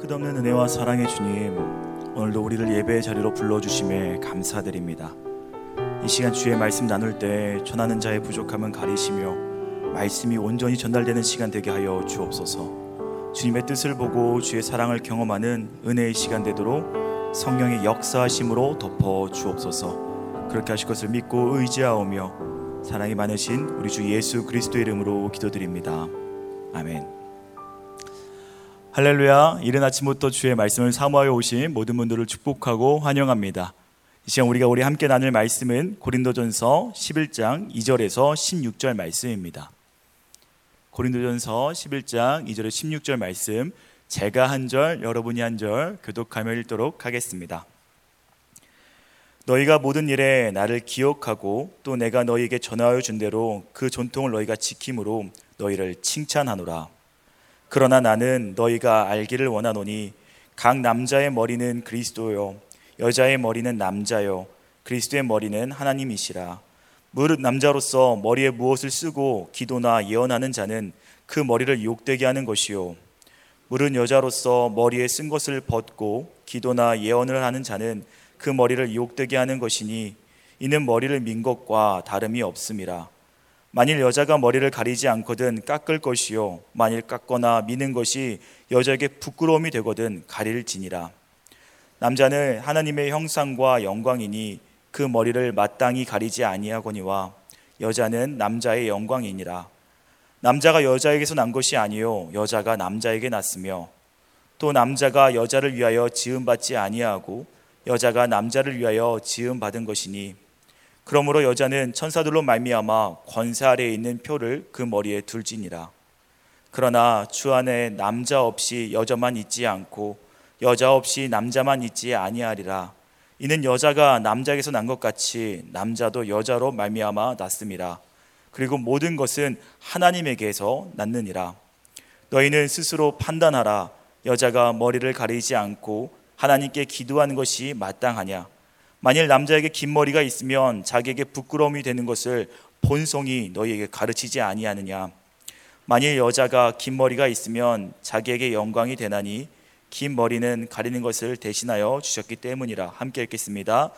끝없는 은혜와 사랑의 주님, 오늘도 우리를 예배의 자리로 불러주심에 감사드립니다. 이 시간 주의 말씀 나눌 때 전하는 자의 부족함은 가리시며 말씀이 온전히 전달되는 시간 되게 하여 주옵소서. 주님의 뜻을 보고 주의 사랑을 경험하는 은혜의 시간 되도록 성령의 역사하심으로 덮어 주옵소서. 그렇게 하실 것을 믿고 의지하오며 사랑이 많으신 우리 주 예수 그리스도의 이름으로 기도드립니다. 아멘. 할렐루야. 이른 아침부터 주의 말씀을 사모하여 오신 모든 분들을 축복하고 환영합니다. 이 시간 우리가 우리 함께 나눌 말씀은 고린도전서 11장 2절에서 16절 말씀입니다. 고린도전서 11장 2절에 16절 말씀 제가 한 절, 여러분이 한 절 교독하며 읽도록 하겠습니다. 너희가 모든 일에 나를 기억하고 또 내가 너희에게 전하여 준 대로 그 전통을 너희가 지킴으로 너희를 칭찬하노라. 그러나 나는 너희가 알기를 원하노니 각 남자의 머리는 그리스도요 여자의 머리는 남자요 그리스도의 머리는 하나님이시라. 무릇 남자로서 머리에 무엇을 쓰고 기도나 예언하는 자는 그 머리를 욕되게 하는 것이요 무릇 여자로서 머리에 쓴 것을 벗고 기도나 예언을 하는 자는 그 머리를 욕되게 하는 것이니 이는 머리를 민 것과 다름이 없음이라 만일 여자가 머리를 가리지 않거든 깎을 것이요. 만일 깎거나 미는 것이 여자에게 부끄러움이 되거든 가릴지니라. 남자는 하나님의 형상과 영광이니 그 머리를 마땅히 가리지 아니하거니와 여자는 남자의 영광이니라. 남자가 여자에게서 난 것이 아니요. 여자가 남자에게 났으며 또 남자가 여자를 위하여 지음 받지 아니하고 여자가 남자를 위하여 지음 받은 것이니 그러므로 여자는 천사들로 말미암아 권세 아래에 있는 표를 그 머리에 둘지니라. 그러나 주 안에 남자 없이 여자만 있지 않고 여자 없이 남자만 있지 아니하리라. 이는 여자가 남자에게서 난 것 같이 남자도 여자로 말미암아 났음이라. 그리고 모든 것은 하나님에게서 났느니라. 너희는 스스로 판단하라. 여자가 머리를 가리지 않고 하나님께 기도하는 것이 마땅하냐? 만일 남자에게 긴 머리가 있으면 자기에게 부끄러움이 되는 것을 본성이 너희에게 가르치지 아니하느냐? 만일 여자가 긴 머리가 있으면 자기에게 영광이 되나니 긴 머리는 가리는 것을 대신하여 주셨기 때문이라. 함께 읽겠습니다.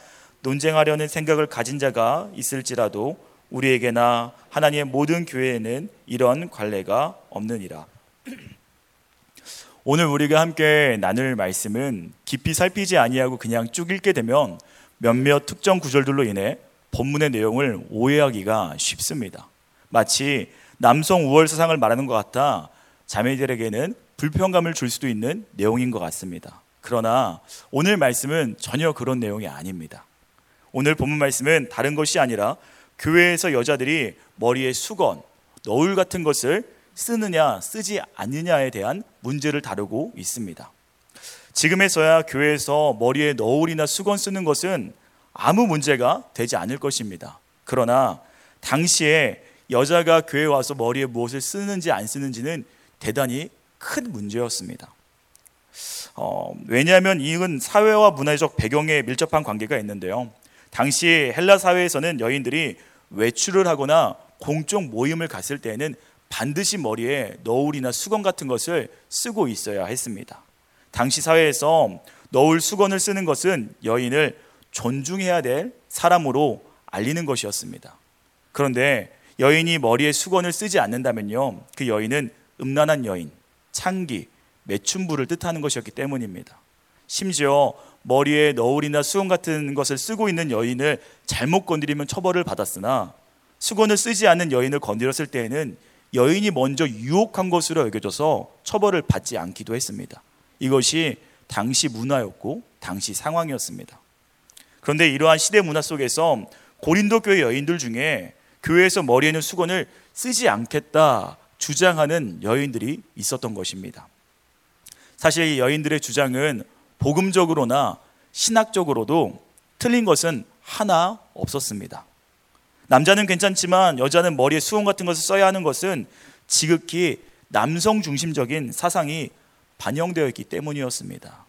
논쟁하려는 생각을 가진 자가 있을지라도 우리에게나 하나님의 모든 교회에는 이런 관례가 없느니라. 오늘 우리가 함께 나눌 말씀은 깊이 살피지 아니하고 그냥 쭉 읽게 되면 몇몇 특정 구절들로 인해 본문의 내용을 오해하기가 쉽습니다. 마치 남성 우월 사상을 말하는 것 같아 자매들에게는 불편감을 줄 수도 있는 내용인 것 같습니다. 그러나 오늘 말씀은 전혀 그런 내용이 아닙니다. 오늘 본문 말씀은 다른 것이 아니라 교회에서 여자들이 머리에 수건, 너울 같은 것을 쓰느냐 쓰지 않느냐에 대한 문제를 다루고 있습니다. 지금에서야 교회에서 머리에 너울이나 수건 쓰는 것은 아무 문제가 되지 않을 것입니다. 그러나 당시에 여자가 교회에 와서 머리에 무엇을 쓰는지 안 쓰는지는 대단히 큰 문제였습니다. 어, 왜냐하면 이건 사회와 문화적 배경에 밀접한 관계가 있는데요. 당시 헬라 사회에서는 여인들이 외출을 하거나 공적 모임을 갔을 때에는 반드시 머리에 너울이나 수건 같은 것을 쓰고 있어야 했습니다. 당시 사회에서 너울 수건을 쓰는 것은 여인을 존중해야 될 사람으로 알리는 것이었습니다. 그런데 여인이 머리에 수건을 쓰지 않는다면요. 그 여인은 음란한 여인, 창기, 매춘부를 뜻하는 것이었기 때문입니다. 심지어 머리에 너울이나 수건 같은 것을 쓰고 있는 여인을 잘못 건드리면 처벌을 받았으나 수건을 쓰지 않는 여인을 건드렸을 때에는 여인이 먼저 유혹한 것으로 여겨져서 처벌을 받지 않기도 했습니다. 이것이 당시 문화였고 당시 상황이었습니다. 그런데 이러한 시대 문화 속에서 고린도 교회 여인들 중에 교회에서 머리에는 수건을 쓰지 않겠다 주장하는 여인들이 있었던 것입니다. 사실 이 여인들의 주장은 복음적으로나 신학적으로도 틀린 것은 하나 없었습니다. 남자는 괜찮지만 여자는 머리에 수건 같은 것을 써야 하는 것은 지극히 남성 중심적인 사상이 반영되어 있기 때문이었습니다.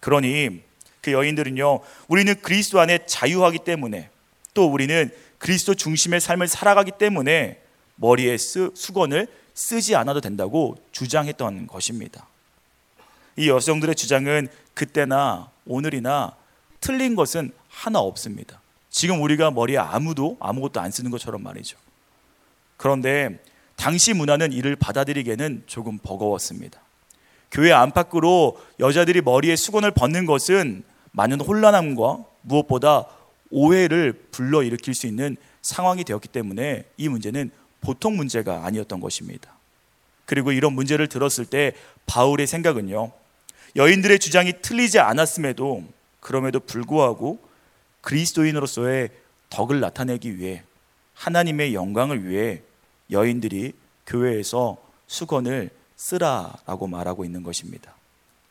그러니 그 여인들은요, 우리는 그리스도 안에 자유하기 때문에 또 우리는 그리스도 중심의 삶을 살아가기 때문에 머리에 쓰, 수건을 쓰지 않아도 된다고 주장했던 것입니다. 이 여성들의 주장은 그때나 오늘이나 틀린 것은 하나 없습니다. 지금 우리가 머리에 아무도 아무것도 안 쓰는 것처럼 말이죠. 그런데 당시 문화는 이를 받아들이기에는 조금 버거웠습니다. 교회 안팎으로 여자들이 머리에 수건을 벗는 것은 많은 혼란함과 무엇보다 오해를 불러일으킬 수 있는 상황이 되었기 때문에 이 문제는 보통 문제가 아니었던 것입니다. 그리고 이런 문제를 들었을 때 바울의 생각은요. 여인들의 주장이 틀리지 않았음에도 그럼에도 불구하고 그리스도인으로서의 덕을 나타내기 위해 하나님의 영광을 위해 여인들이 교회에서 수건을 쓰라라고 말하고 있는 것입니다.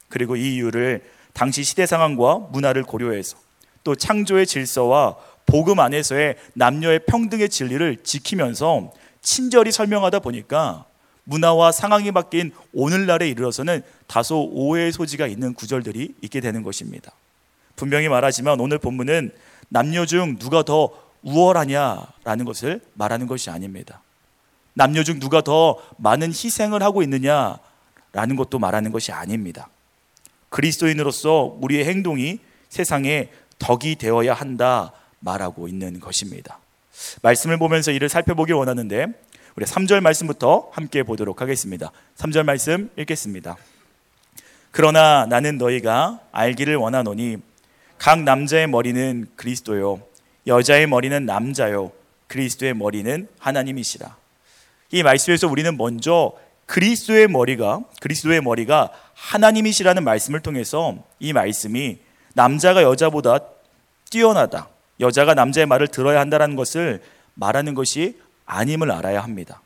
그리고 이 이유를 당시 시대 상황과 문화를 고려해서 또 창조의 질서와 복음 안에서의 남녀의 평등의 진리를 지키면서 친절히 설명하다 보니까 문화와 상황이 바뀐 오늘날에 이르러서는 다소 오해의 소지가 있는 구절들이 있게 되는 것입니다. 분명히 말하지만 오늘 본문은 남녀 중 누가 더 우월하냐라는 것을 말하는 것이 아닙니다. 남녀 중 누가 더 많은 희생을 하고 있느냐라는 것도 말하는 것이 아닙니다. 그리스도인으로서 우리의 행동이 세상에 덕이 되어야 한다 말하고 있는 것입니다. 말씀을 보면서 이를 살펴보길 원하는데 우리 3절 말씀부터 함께 보도록 하겠습니다. 3절 말씀 읽겠습니다. 그러나 나는 너희가 알기를 원하노니 각 남자의 머리는 그리스도요 여자의 머리는 남자요 그리스도의 머리는 하나님이시라. 이 말씀에서 우리는 먼저 그리스도의 머리가 그리스도의 머리가 하나님이시라는 말씀을 통해서 이 말씀이 남자가 여자보다 뛰어나다. 여자가 남자의 말을 들어야 한다는 것을 말하는 것이 아님을 알아야 합니다.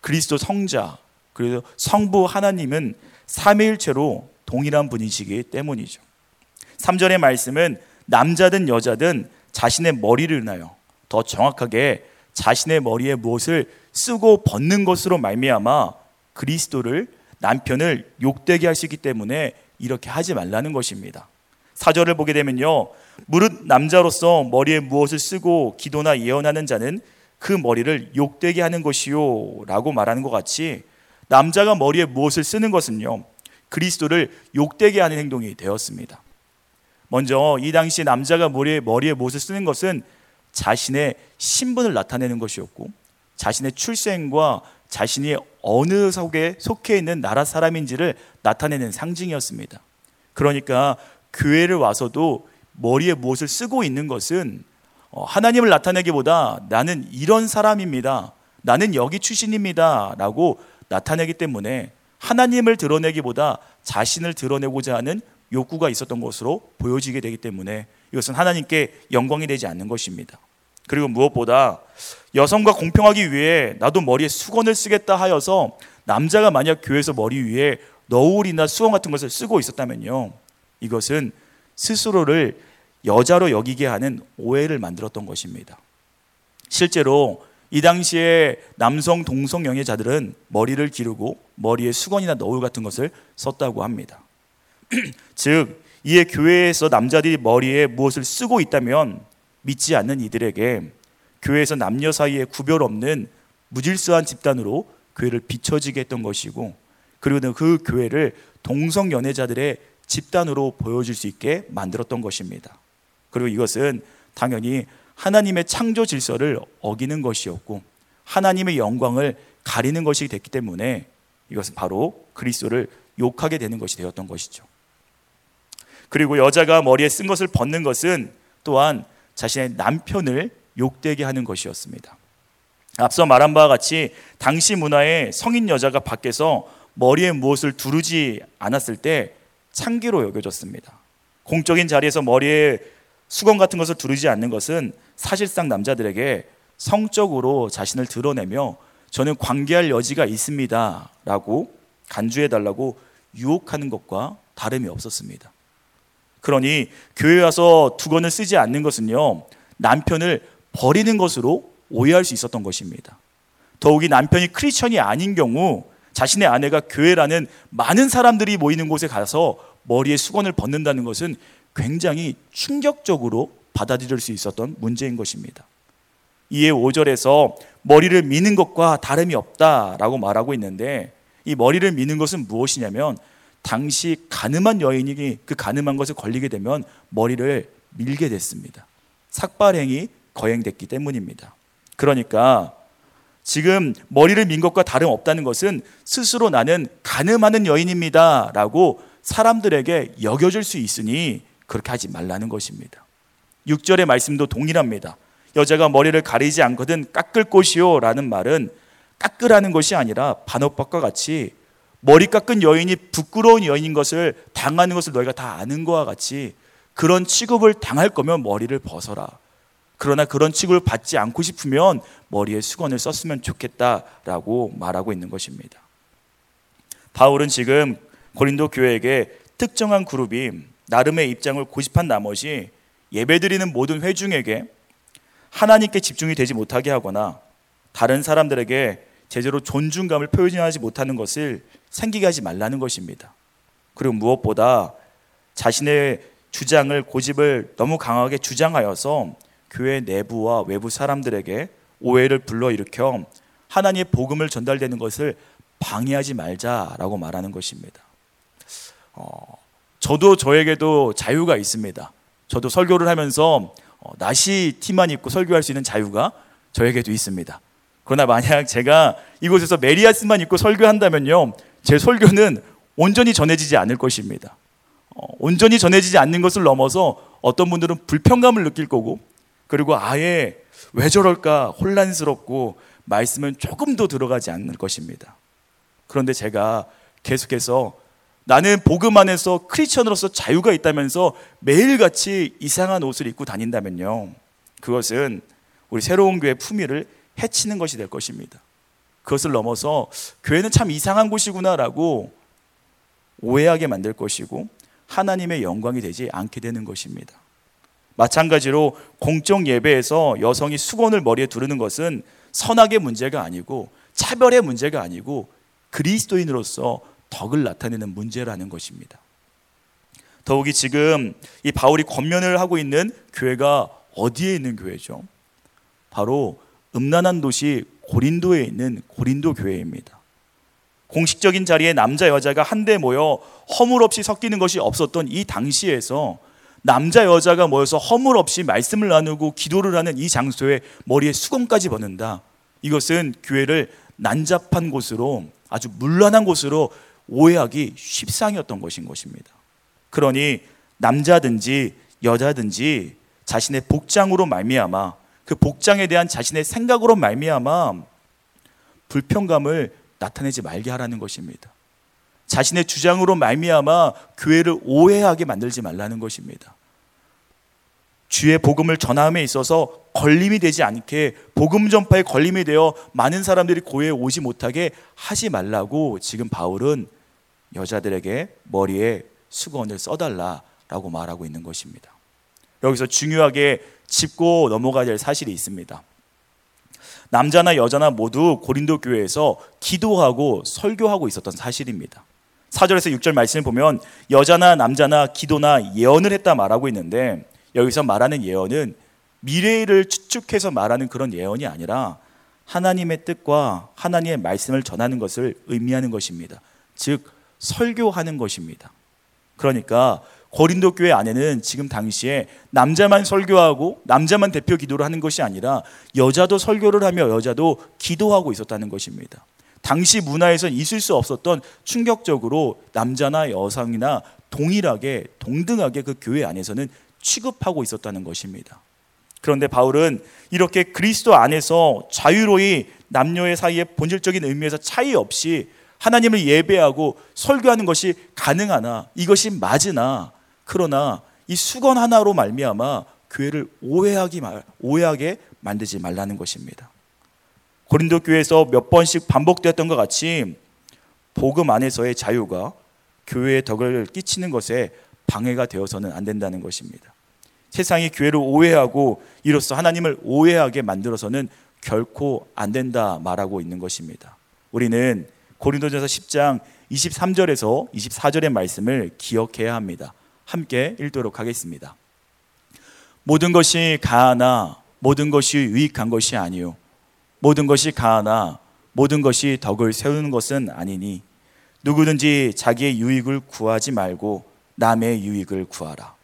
그리스도 성자, 그리고 성부 하나님은 삼위일체로 동일한 분이시기 때문이죠. 3절의 말씀은 남자든 여자든 자신의 머리를 나요. 더 정확하게 자신의 머리에 무엇을 쓰고 벗는 것으로 말미암아 그리스도를 남편을 욕되게 하시기 때문에 이렇게 하지 말라는 것입니다. 사절을 보게 되면요. 무릇 남자로서 머리에 무엇을 쓰고 기도나 예언하는 자는 그 머리를 욕되게 하는 것이요. 라고 말하는 것 같이 남자가 머리에 무엇을 쓰는 것은요. 그리스도를 욕되게 하는 행동이 되었습니다. 먼저 이 당시 남자가 머리에, 머리에 무엇을 쓰는 것은 자신의 신분을 나타내는 것이었고 자신의 출생과 자신이 어느 속에 속해 있는 나라 사람인지를 나타내는 상징이었습니다. 그러니까 교회를 와서도 머리에 무엇을 쓰고 있는 것은 어, 하나님을 나타내기보다 나는 이런 사람입니다. 나는 여기 출신입니다. 라고 나타내기 때문에 하나님을 드러내기보다 자신을 드러내고자 하는 욕구가 있었던 것으로 보여지게 되기 때문에 이것은 하나님께 영광이 되지 않는 것입니다. 그리고 무엇보다 여성과 공평하기 위해 나도 머리에 수건을 쓰겠다 하여서 남자가 만약 교회에서 머리 위에 너울이나 수건 같은 것을 쓰고 있었다면요. 이것은 스스로를 여자로 여기게 하는 오해를 만들었던 것입니다. 실제로 이 당시에 남성 동성 연애자들은 머리를 기르고 머리에 수건이나 너울 같은 것을 썼다고 합니다. 즉 이에 교회에서 남자들이 머리에 무엇을 쓰고 있다면 믿지 않는 이들에게 교회에서 남녀 사이에 구별 없는 무질서한 집단으로 교회를 비춰지게 했던 것이고 그리고 그 교회를 동성 연애자들의 집단으로 보여줄 수 있게 만들었던 것입니다. 그리고 이것은 당연히 하나님의 창조 질서를 어기는 것이었고 하나님의 영광을 가리는 것이 됐기 때문에 이것은 바로 그리스도를 욕하게 되는 것이 되었던 것이죠. 그리고 여자가 머리에 쓴 것을 벗는 것은 또한 자신의 남편을 욕되게 하는 것이었습니다. 앞서 말한 바와 같이 당시 문화에 성인 여자가 밖에서 머리에 무엇을 두르지 않았을 때 창기로 여겨졌습니다. 공적인 자리에서 머리에 수건 같은 것을 두르지 않는 것은 사실상 남자들에게 성적으로 자신을 드러내며 저는 관계할 여지가 있습니다. 라고 간주해 달라고 유혹하는 것과 다름이 없었습니다. 그러니 교회 와서 두건을 쓰지 않는 것은요, 남편을 버리는 것으로 오해할 수 있었던 것입니다. 더욱이 남편이 크리스천이 아닌 경우 자신의 아내가 교회라는 많은 사람들이 모이는 곳에 가서 머리에 수건을 벗는다는 것은 굉장히 충격적으로 받아들일 수 있었던 문제인 것입니다. 이에 5절에서 머리를 미는 것과 다름이 없다라고 말하고 있는데 이 머리를 미는 것은 무엇이냐면 당시 가늠한 여인이 그 가늠한 것을 걸리게 되면 머리를 밀게 됐습니다. 삭발행이 거행됐기 때문입니다. 그러니까 지금 머리를 민 것과 다름없다는 것은 스스로 나는 가늠하는 여인입니다. 라고 사람들에게 여겨질 수 있으니 그렇게 하지 말라는 것입니다. 6절의 말씀도 동일합니다. 여자가 머리를 가리지 않거든 깎을 것이요 라는 말은 깎으라는 것이 아니라 반어법과 같이 머리 깎은 여인이 부끄러운 여인인 것을 당하는 것을 너희가 다 아는 것과 같이 그런 취급을 당할 거면 머리를 벗어라. 그러나 그런 취급을 받지 않고 싶으면 머리에 수건을 썼으면 좋겠다라고 말하고 있는 것입니다. 바울은 지금 고린도 교회에게 특정한 그룹이 나름의 입장을 고집한 나머지 예배드리는 모든 회중에게 하나님께 집중이 되지 못하게 하거나 다른 사람들에게 제대로 존중감을 표현하지 못하는 것을 생기게 하지 말라는 것입니다. 그리고 무엇보다 자신의 주장을 고집을 너무 강하게 주장하여서 교회 내부와 외부 사람들에게 오해를 불러일으켜 하나님의 복음을 전달되는 것을 방해하지 말자라고 말하는 것입니다. 어, 저도 저에게도 자유가 있습니다. 저도 설교를 하면서 어, 나시 티만 입고 설교할 수 있는 자유가 저에게도 있습니다. 그러나 만약 제가 이곳에서 메리아스만 입고 설교한다면요, 제 설교는 온전히 전해지지 않을 것입니다. 어, 온전히 전해지지 않는 것을 넘어서 어떤 분들은 불편감을 느낄 거고, 그리고 아예 왜 저럴까 혼란스럽고 말씀은 조금도 들어가지 않을 것입니다. 그런데 제가 계속해서 나는 복음 안에서 크리스천으로서 자유가 있다면서 매일같이 이상한 옷을 입고 다닌다면요. 그것은 우리 새로운 교회 품위를 해치는 것이 될 것입니다. 그것을 넘어서 교회는 참 이상한 곳이구나라고 오해하게 만들 것이고 하나님의 영광이 되지 않게 되는 것입니다. 마찬가지로 공적 예배에서 여성이 수건을 머리에 두르는 것은 선악의 문제가 아니고 차별의 문제가 아니고 그리스도인으로서 덕을 나타내는 문제라는 것입니다. 더욱이 지금 이 바울이 권면을 하고 있는 교회가 어디에 있는 교회죠? 바로 음란한 도시 고린도에 있는 고린도 교회입니다. 공식적인 자리에 남자 여자가 한데 모여 허물 없이 섞이는 것이 없었던 이 당시에서 남자 여자가 모여서 허물 없이 말씀을 나누고 기도를 하는 이 장소에 머리에 수건까지 벗는다. 이것은 교회를 난잡한 곳으로 아주 물란한 곳으로 오해하기 쉽상이었던 것인 것입니다. 그러니 남자든지 여자든지 자신의 복장으로 말미암아 그 복장에 대한 자신의 생각으로 말미암아 불평감을 나타내지 말게 하라는 것입니다. 자신의 주장으로 말미암아 교회를 오해하게 만들지 말라는 것입니다. 주의 복음을 전함에 있어서 걸림이 되지 않게 복음 전파에 걸림이 되어 많은 사람들이 고에 오지 못하게 하지 말라고 지금 바울은 여자들에게 머리에 수건을 써달라라고 말하고 있는 것입니다. 여기서 중요하게 짚고 넘어가야 될 사실이 있습니다. 남자나 여자나 모두 고린도 교회에서 기도하고 설교하고 있었던 사실입니다. 4절에서 6절 말씀을 보면 여자나 남자나 기도나 예언을 했다 말하고 있는데 여기서 말하는 예언은 미래를 추측해서 말하는 그런 예언이 아니라 하나님의 뜻과 하나님의 말씀을 전하는 것을 의미하는 것입니다. 즉 설교하는 것입니다. 그러니까 고린도 교회 안에는 지금 당시에 남자만 설교하고 남자만 대표 기도를 하는 것이 아니라 여자도 설교를 하며 여자도 기도하고 있었다는 것입니다. 당시 문화에서 있을 수 없었던 충격적으로 남자나 여성이나 동일하게 동등하게 그 교회 안에서는 취급하고 있었다는 것입니다. 그런데 바울은 이렇게 그리스도 안에서 자유로이 남녀의 사이에 본질적인 의미에서 차이 없이 하나님을 예배하고 설교하는 것이 가능하나 이것이 맞으나 그러나 이 수건 하나로 말미암아 교회를 오해하기 말, 오해하게 만들지 말라는 것입니다. 고린도 교회에서 몇 번씩 반복되었던 것 같이 복음 안에서의 자유가 교회의 덕을 끼치는 것에 방해가 되어서는 안 된다는 것입니다. 세상이 교회를 오해하고 이로써 하나님을 오해하게 만들어서는 결코 안 된다 말하고 있는 것입니다. 우리는 고린도전서 10장 23절에서 24절의 말씀을 기억해야 합니다. 함께 읽도록 하겠습니다. 모든 것이 가하나 모든 것이 유익한 것이 아니요 모든 것이 가하나 모든 것이 덕을 세우는 것은 아니니 누구든지 자기의 유익을 구하지 말고 남의 유익을 구하라.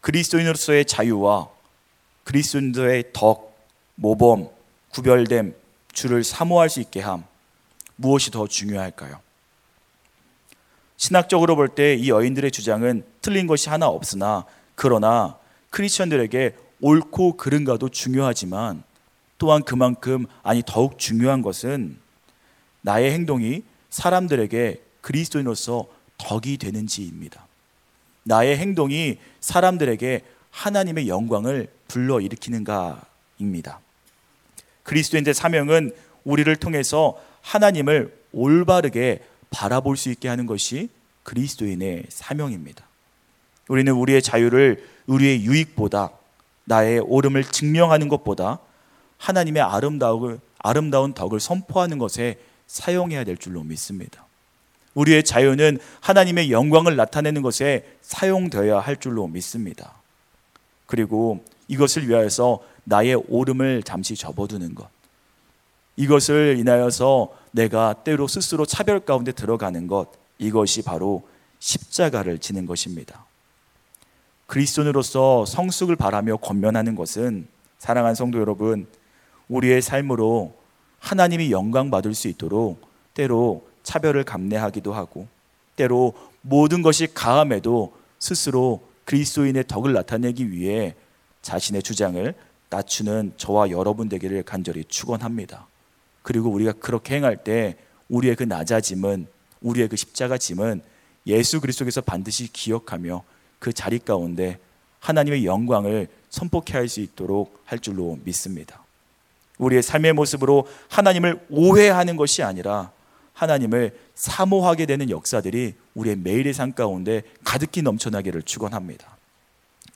그리스도인으로서의 자유와 그리스도인들의 덕, 모범, 구별됨, 주를 사모할 수 있게 함 무엇이 더 중요할까요? 신학적으로 볼 때 이 여인들의 주장은 틀린 것이 하나 없으나 그러나 크리스천들에게 옳고 그른가도 중요하지만 또한 그만큼 아니 더욱 중요한 것은 나의 행동이 사람들에게 그리스도인으로서 덕이 되는지입니다. 나의 행동이 사람들에게 하나님의 영광을 불러일으키는가입니다. 그리스도인의 사명은 우리를 통해서 하나님을 올바르게 바라볼 수 있게 하는 것이 그리스도인의 사명입니다. 우리는 우리의 자유를 우리의 유익보다 나의 옳음을 증명하는 것보다 하나님의 아름다운, 아름다운 덕을 선포하는 것에 사용해야 될 줄로 믿습니다. 우리의 자유는 하나님의 영광을 나타내는 것에 사용되어야 할 줄로 믿습니다. 그리고 이것을 위하여서 나의 옳음을 잠시 접어두는 것. 이것을 인하여서 내가 때로 스스로 차별 가운데 들어가는 것. 이것이 바로 십자가를 지는 것입니다. 그리스도인으로서 성숙을 바라며 권면하는 것은 사랑하는 성도 여러분, 우리의 삶으로 하나님이 영광 받을 수 있도록 때로 차별을 감내하기도 하고 때로 모든 것이 가함에도 스스로 그리스도인의 덕을 나타내기 위해 자신의 주장을 낮추는 저와 여러분 되기를 간절히 축원합니다. 그리고 우리가 그렇게 행할 때 우리의 그 낮아짐은 우리의 그 십자가 짐은 예수 그리스도께서 반드시 기억하며 그 자리 가운데 하나님의 영광을 선포케 할 수 있도록 할 줄로 믿습니다. 우리의 삶의 모습으로 하나님을 오해하는 것이 아니라 하나님을 사모하게 되는 역사들이 우리의 매일의 삶 가운데 가득히 넘쳐나기를 축원합니다.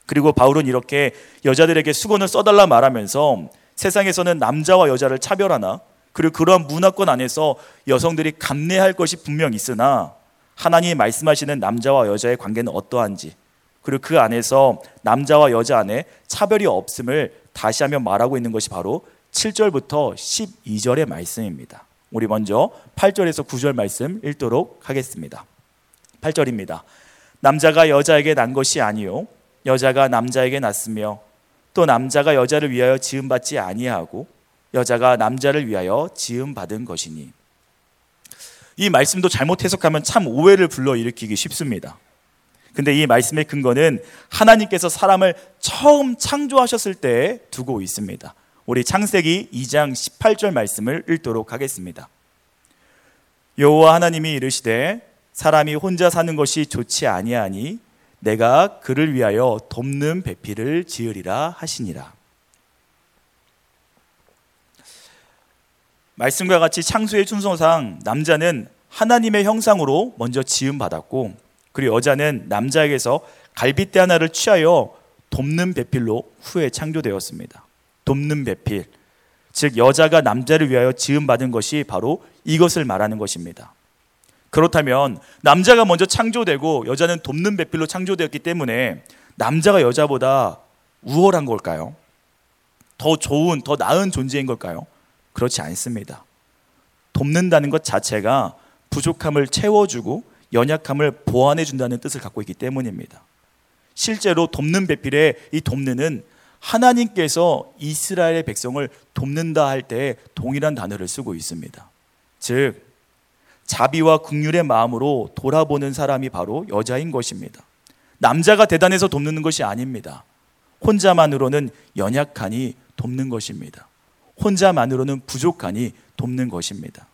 그리고 바울은 이렇게 여자들에게 수건을 써달라 말하면서 세상에서는 남자와 여자를 차별하나 그리고 그러한 문화권 안에서 여성들이 감내할 것이 분명 있으나 하나님이 말씀하시는 남자와 여자의 관계는 어떠한지 그리고 그 안에서 남자와 여자 안에 차별이 없음을 다시 한번 말하고 있는 것이 바로 7절부터 12절의 말씀입니다. 우리 먼저 8절에서 9절 말씀 읽도록 하겠습니다. 8절입니다. 남자가 여자에게 난 것이 아니요 여자가 남자에게 났으며 또 남자가 여자를 위하여 지음 받지 아니하고 여자가 남자를 위하여 지음 받은 것이니 이 말씀도 잘못 해석하면 참 오해를 불러 일으키기 쉽습니다. 근데 이 말씀의 근거는 하나님께서 사람을 처음 창조하셨을 때 두고 있습니다. 우리 창세기 2장 18절 말씀을 읽도록 하겠습니다. 여호와 하나님이 이르시되 사람이 혼자 사는 것이 좋지 아니하니 내가 그를 위하여 돕는 배필을 지으리라 하시니라. 말씀과 같이 창조의 순서상 남자는 하나님의 형상으로 먼저 지음 받았고 그리고 여자는 남자에게서 갈빗대 하나를 취하여 돕는 배필로 후에 창조되었습니다. 돕는 배필. 즉 여자가 남자를 위하여 지음 받은 것이 바로 이것을 말하는 것입니다. 그렇다면 남자가 먼저 창조되고 여자는 돕는 배필로 창조되었기 때문에 남자가 여자보다 우월한 걸까요? 더 좋은, 더 나은 존재인 걸까요? 그렇지 않습니다. 돕는다는 것 자체가 부족함을 채워주고 연약함을 보완해 준다는 뜻을 갖고 있기 때문입니다. 실제로 돕는 배필의 이 돕는은 하나님께서 이스라엘의 백성을 돕는다 할 때 동일한 단어를 쓰고 있습니다. 즉 자비와 국률의 마음으로 돌아보는 사람이 바로 여자인 것입니다. 남자가 대단해서 돕는 것이 아닙니다. 혼자만으로는 연약하니 돕는 것입니다. 혼자만으로는 부족하니 돕는 것입니다.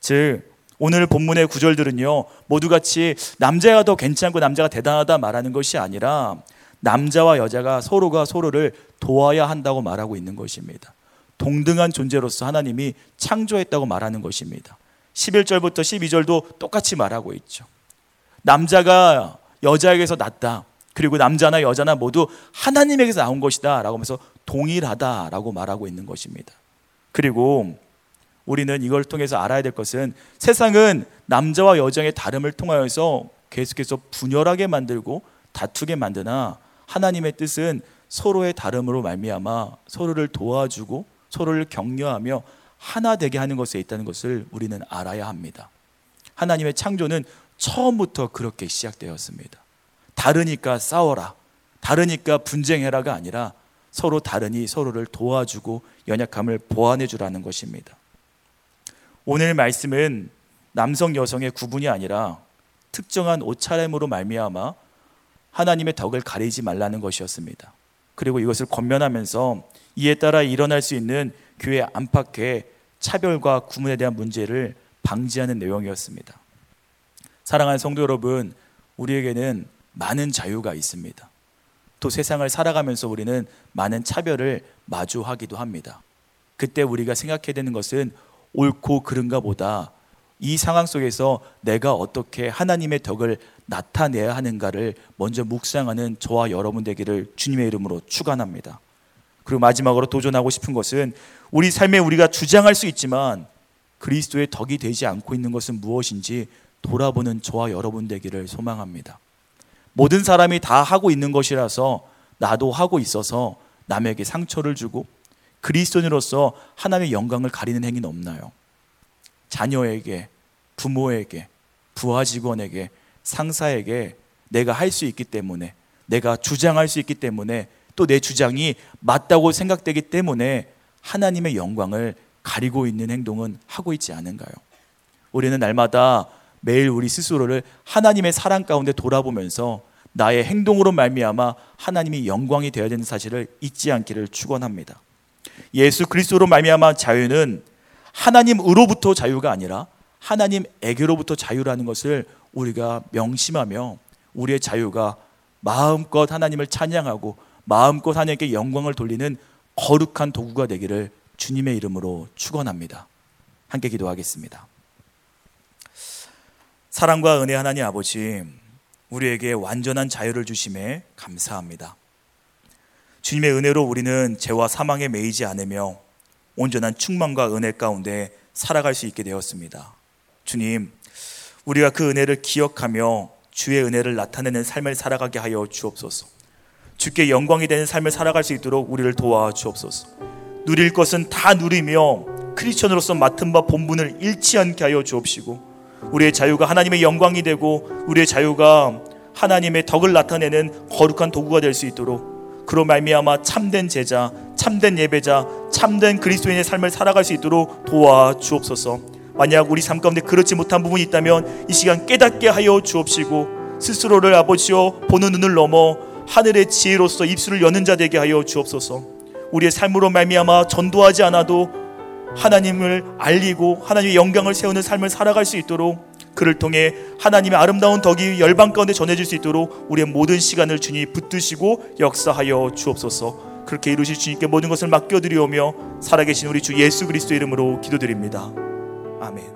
즉, 오늘 본문의 구절들은요, 모두 같이 남자가 더 괜찮고 남자가 대단하다 말하는 것이 아니라 남자와 여자가 서로가 서로를 도와야 한다고 말하고 있는 것입니다. 동등한 존재로서 하나님이 창조했다고 말하는 것입니다. 11절부터 12절도 똑같이 말하고 있죠. 남자가 여자에게서 났다. 그리고 남자나 여자나 모두 하나님에게서 나온 것이다. 라고 하면서 동일하다라고 말하고 있는 것입니다. 그리고 우리는 이걸 통해서 알아야 될 것은 세상은 남자와 여자의 다름을 통하여서 계속해서 분열하게 만들고 다투게 만드나 하나님의 뜻은 서로의 다름으로 말미암아 서로를 도와주고 서로를 격려하며 하나 되게 하는 것에 있다는 것을 우리는 알아야 합니다. 하나님의 창조는 처음부터 그렇게 시작되었습니다. 다르니까 싸워라. 다르니까 분쟁해라가 아니라 서로 다르니 서로를 도와주고 연약함을 보완해 주라는 것입니다. 오늘 말씀은 남성 여성의 구분이 아니라 특정한 옷차림으로 말미암아 하나님의 덕을 가리지 말라는 것이었습니다. 그리고 이것을 권면하면서 이에 따라 일어날 수 있는 교회 안팎의 차별과 구분에 대한 문제를 방지하는 내용이었습니다. 사랑하는 성도 여러분, 우리에게는 많은 자유가 있습니다. 또 세상을 살아가면서 우리는 많은 차별을 마주하기도 합니다. 그때 우리가 생각해야 되는 것은 옳고 그른가 보다 이 상황 속에서 내가 어떻게 하나님의 덕을 나타내야 하는가를 먼저 묵상하는 저와 여러분 되기를 주님의 이름으로 축원합니다. 그리고 마지막으로 도전하고 싶은 것은 우리 삶에 우리가 주장할 수 있지만 그리스도의 덕이 되지 않고 있는 것은 무엇인지 돌아보는 저와 여러분 되기를 소망합니다. 모든 사람이 다 하고 있는 것이라서 나도 하고 있어서 남에게 상처를 주고 그리스도인으로서 하나님의 영광을 가리는 행위는 없나요? 자녀에게, 부모에게, 부하 직원에게, 상사에게 내가 할 수 있기 때문에, 내가 주장할 수 있기 때문에, 또 내 주장이 맞다고 생각되기 때문에 하나님의 영광을 가리고 있는 행동은 하고 있지 않은가요? 우리는 날마다 매일 우리 스스로를 하나님의 사랑 가운데 돌아보면서 나의 행동으로 말미암아 하나님이 영광이 되어야 되는 사실을 잊지 않기를 축원합니다. 예수 그리스도로 말미암아 자유는 하나님으로부터 자유가 아니라 하나님에게로부터 자유라는 것을 우리가 명심하며 우리의 자유가 마음껏 하나님을 찬양하고 마음껏 하나님께 영광을 돌리는 거룩한 도구가 되기를 주님의 이름으로 축원합니다. 함께 기도하겠습니다. 사랑과 은혜 하나님 아버지 우리에게 완전한 자유를 주심에 감사합니다. 주님의 은혜로 우리는 죄와 사망에 매이지 않으며 온전한 충만과 은혜 가운데 살아갈 수 있게 되었습니다. 주님, 우리가 그 은혜를 기억하며 주의 은혜를 나타내는 삶을 살아가게 하여 주옵소서. 주께 영광이 되는 삶을 살아갈 수 있도록 우리를 도와 주옵소서. 누릴 것은 다 누리며 크리스천으로서 맡은 바 본분을 잃지 않게 하여 주옵시고 우리의 자유가 하나님의 영광이 되고 우리의 자유가 하나님의 덕을 나타내는 거룩한 도구가 될 수 있도록 그로 말미암아 참된 제자, 참된 예배자, 참된 그리스도인의 삶을 살아갈 수 있도록 도와 주옵소서. 만약 우리 삶 가운데 그렇지 못한 부분이 있다면 이 시간 깨닫게 하여 주옵시고 스스로를 아버지여 보는 눈을 넘어 하늘의 지혜로서 입술을 여는 자 되게 하여 주옵소서. 우리의 삶으로 말미암아 전도하지 않아도 하나님을 알리고 하나님의 영광을 세우는 삶을 살아갈 수 있도록 그를 통해 하나님의 아름다운 덕이 열방 가운데 전해질 수 있도록 우리의 모든 시간을 주님 붙드시고 역사하여 주옵소서. 그렇게 이루실 주님께 모든 것을 맡겨드리오며 살아계신 우리 주 예수 그리스도 이름으로 기도드립니다. 아멘.